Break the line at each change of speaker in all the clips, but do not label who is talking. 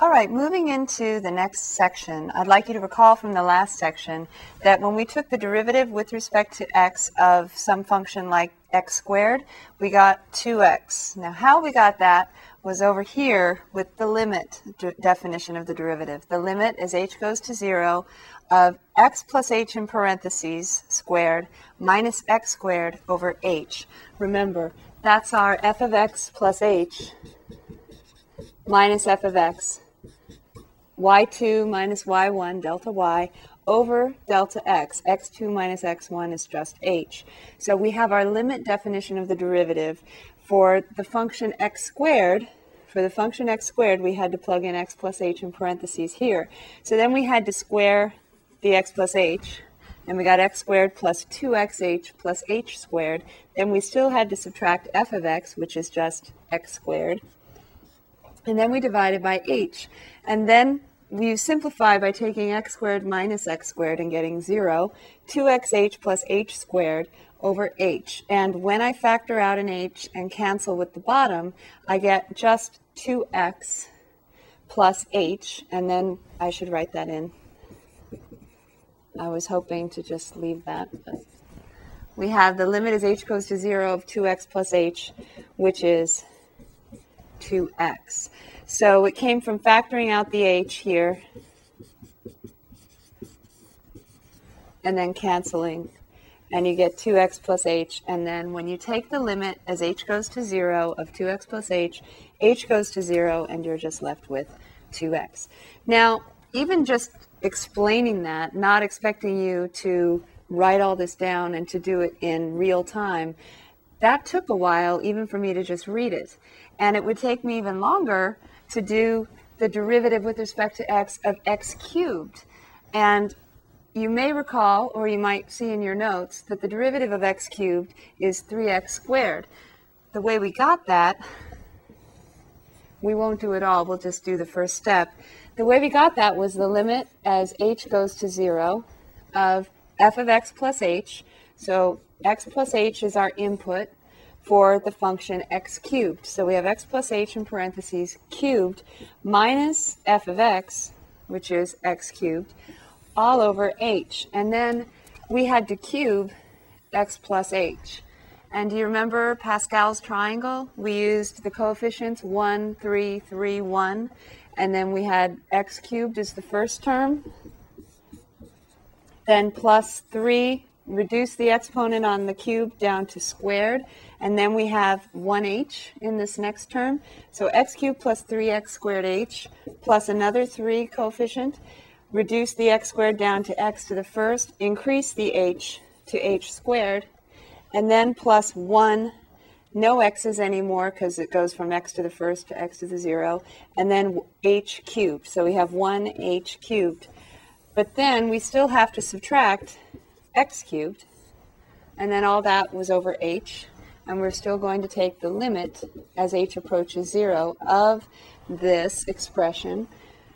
All right, moving into the next section, I'd like you to recall from the last section that when we took the derivative with respect to x of some function like x squared, we got 2x. Now, how we got that was over here with the limit definition of the derivative. The limit as h goes to 0 of x plus h in parentheses squared minus x squared over h. Remember, that's our f of x plus h minus f of x y2 minus y1 delta y over delta x. x2 minus x1 is just h. So we have our limit definition of the derivative for the function x squared. For the function x squared, we had to plug in x plus h in parentheses here. So then we had to square the x plus h, and we got x squared plus 2xh plus h squared. Then we still had to subtract f of x, which is just x squared. And then we divided by h. And then we simplify by taking x squared minus x squared and getting 0, 2xh plus h squared over h. And when I factor out an h and cancel with the bottom, I get just 2x plus h, and then I should write that in. I was hoping to just leave that. We have the limit as h goes to 0 of 2x plus h, which is 2x. So it came from factoring out the h here and then canceling. And you get 2x plus h. And then when you take the limit as h goes to 0 of 2x plus h, h goes to 0 and you're just left with 2x. Now, even just explaining that, not expecting you to write all this down and to do it in real time, that took a while even for me to just read it. And it would take me even longer to do the derivative with respect to x of x cubed. And you may recall, or you might see in your notes, that the derivative of x cubed is 3x squared. The way we got that, we won't do it all, we'll just do the first step. The way we got that was the limit as h goes to 0 of f of x plus h. So x plus h is our input, for the function x cubed. So we have x plus h in parentheses cubed minus f of x, which is x cubed, all over h. And then we had to cube x plus h. And do you remember Pascal's triangle? We used the coefficients 1, 3, 3, 1. And then we had x cubed as the first term. Then plus 3, reduce the exponent on the cube down to squared. And then we have 1h in this next term. So x cubed plus 3x squared h plus another 3 coefficient. Reduce the x squared down to x to the first. Increase the h to h squared. And then plus 1, no x's anymore because it goes from x to the first to x to the 0. And then h cubed. So we have 1h cubed. But then we still have to subtract x cubed. And then all that was over h and we're still going to take the limit as h approaches 0 of this expression.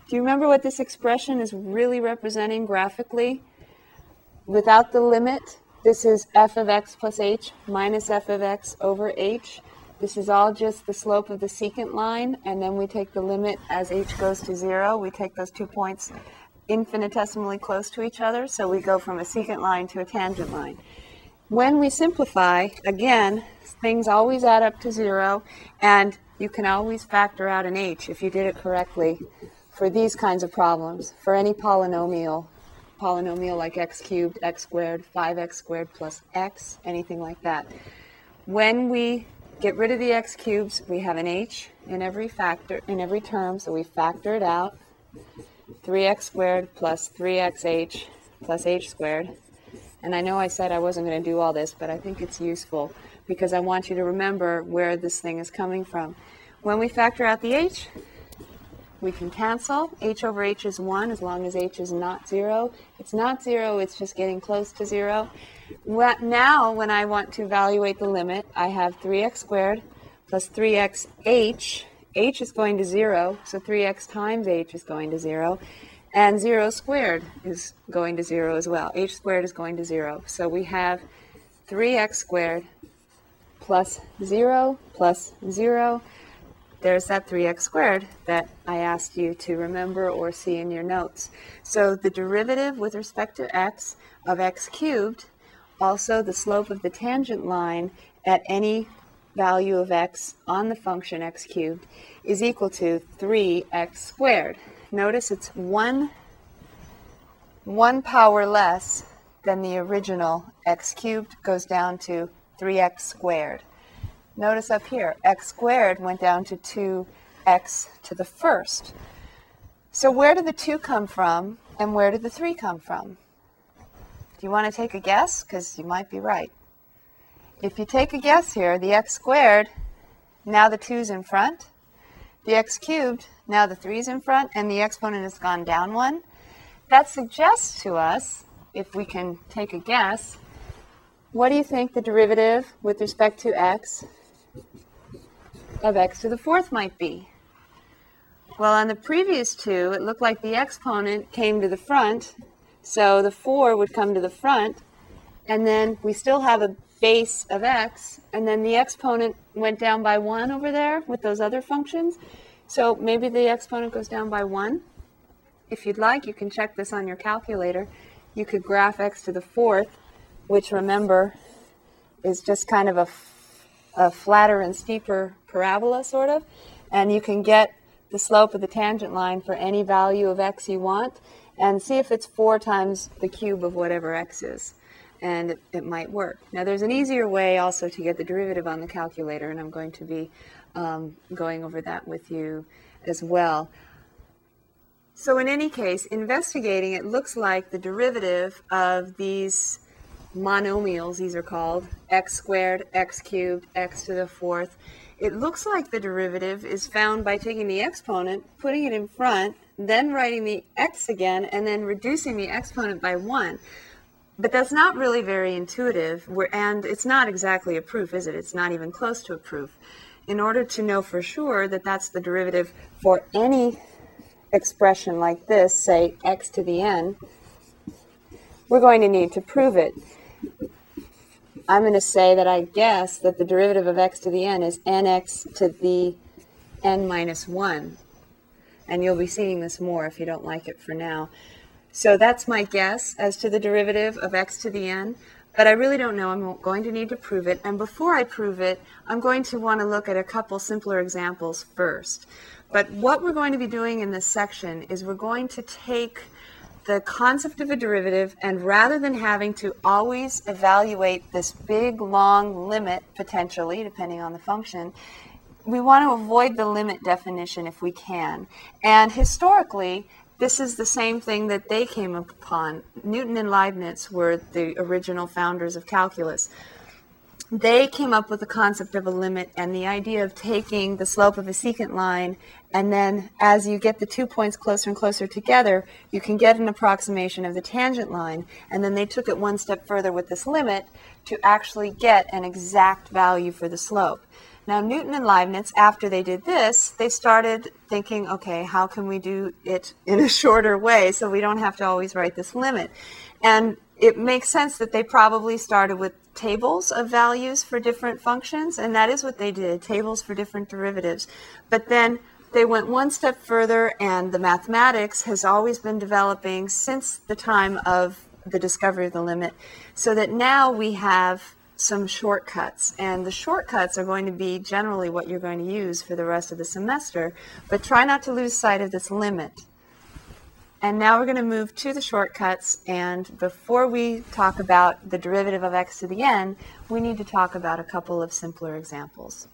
Do you remember what this expression is really representing graphically? Without the limit, this is f of x plus h minus f of x over h. This is all just the slope of the secant line, and then we take the limit as h goes to 0. We take those two points infinitesimally close to each other, so we go from a secant line to a tangent line. When we simplify, again, things always add up to zero, and you can always factor out an h if you did it correctly for these kinds of problems. For any polynomial, polynomial like x cubed, x squared, 5x squared plus x, anything like that. When we get rid of the x cubes, we have an h in every factor, in every term, so we factor it out. 3x squared plus 3xh plus h squared and I know I said I wasn't going to do all this, but I think it's useful because I want you to remember where this thing is coming from. When we factor out the h, we can cancel. h over h is 1 as long as h is not 0. It's not 0, it's just getting close to 0. Now, when I want to evaluate the limit, I have 3x squared plus 3xh. H is going to 0, so 3x times h is going to 0. And 0 squared is going to 0 as well. h squared is going to 0. So we have 3x squared plus 0 plus 0 there's that 3x squared that I asked you to remember or see in your notes. So the derivative with respect to x of x cubed, also the slope of the tangent line at any value of x on the function x cubed is equal to 3x squared. Notice it's one, one power less than the original x cubed goes down to 3x squared. Notice up here, x squared went down to 2x to the first. So where did the 2 come from and where did the 3 come from? Do you want to take a guess? Because you might be right. If you take a guess here, the x squared, now the 2's in front. The x cubed, now the 3's in front, and the exponent has gone down 1. That suggests to us, if we can take a guess, what do you think the derivative with respect to x of x to the fourth might be? Well, on the previous two, it looked like the exponent came to the front, so the 4 would come to the front, and then we still have a base of x, and then the exponent went down by 1 over there with those other functions. So maybe the exponent goes down by 1. If you'd like, you can check this on your calculator. You could graph x to the fourth, which remember is just kind of a, a flatter and steeper parabola, sort of. And you can get the slope of the tangent line for any value of x you want and see if it's 4 times the cube of whatever x is and it, it, might work. Now there's an easier way also to get the derivative on the calculator, and I'm going to be um, going over that with you as well. So in any case, investigating it looks like the derivative of these monomials, these are called, x squared, x cubed, x to the fourth, it looks like the derivative is found by taking the exponent, putting it in front, then writing the x again, and then reducing the exponent by 1. But that's not really very intuitive, and it's not exactly a proof, is it? It's not even close to a proof. In order to know for sure that that's the derivative for any expression like this, say x to the n, we're going to need to prove it. I'm going to say that I guess that the derivative of x to the n is nx to the n minus 1. And you'll be seeing this more if you don't like it for now. So that's my guess as to the derivative of x to the n, but I really don't know. I'm going to need to prove it. And before I prove it, I'm going to want to look at a couple simpler examples first. But what we're going to be doing in this section is we're going to take the concept of a derivative and rather than having to always evaluate this big long limit potentially depending on the function we want to avoid the limit definition if we can and historically this is the same thing that they came upon. Newton and Leibniz were the original founders of calculus. They came up with the concept of a limit and the idea of taking the slope of a secant line, and then as you get the two points closer and closer together, you can get an approximation of the tangent line. And then they took it one step further with this limit to actually get an exact value for the slope. Now, Newton and Leibniz, after they did this, they started thinking, okay, how can we do it in a shorter way so we don't have to always write this limit? And it makes sense that they probably started with tables of values for different functions, and that is what they did, tables for different derivatives. But then they went one step further, and the mathematics has always been developing since the time of the discovery of the limit, so that now we have some shortcuts. And the shortcuts are going to be generally what you're going to use for the rest of the semester, but try not to lose sight of this limit. And now we're going to move to the shortcuts. And before we talk about the derivative of x to the n, we need to talk about a couple of simpler examples.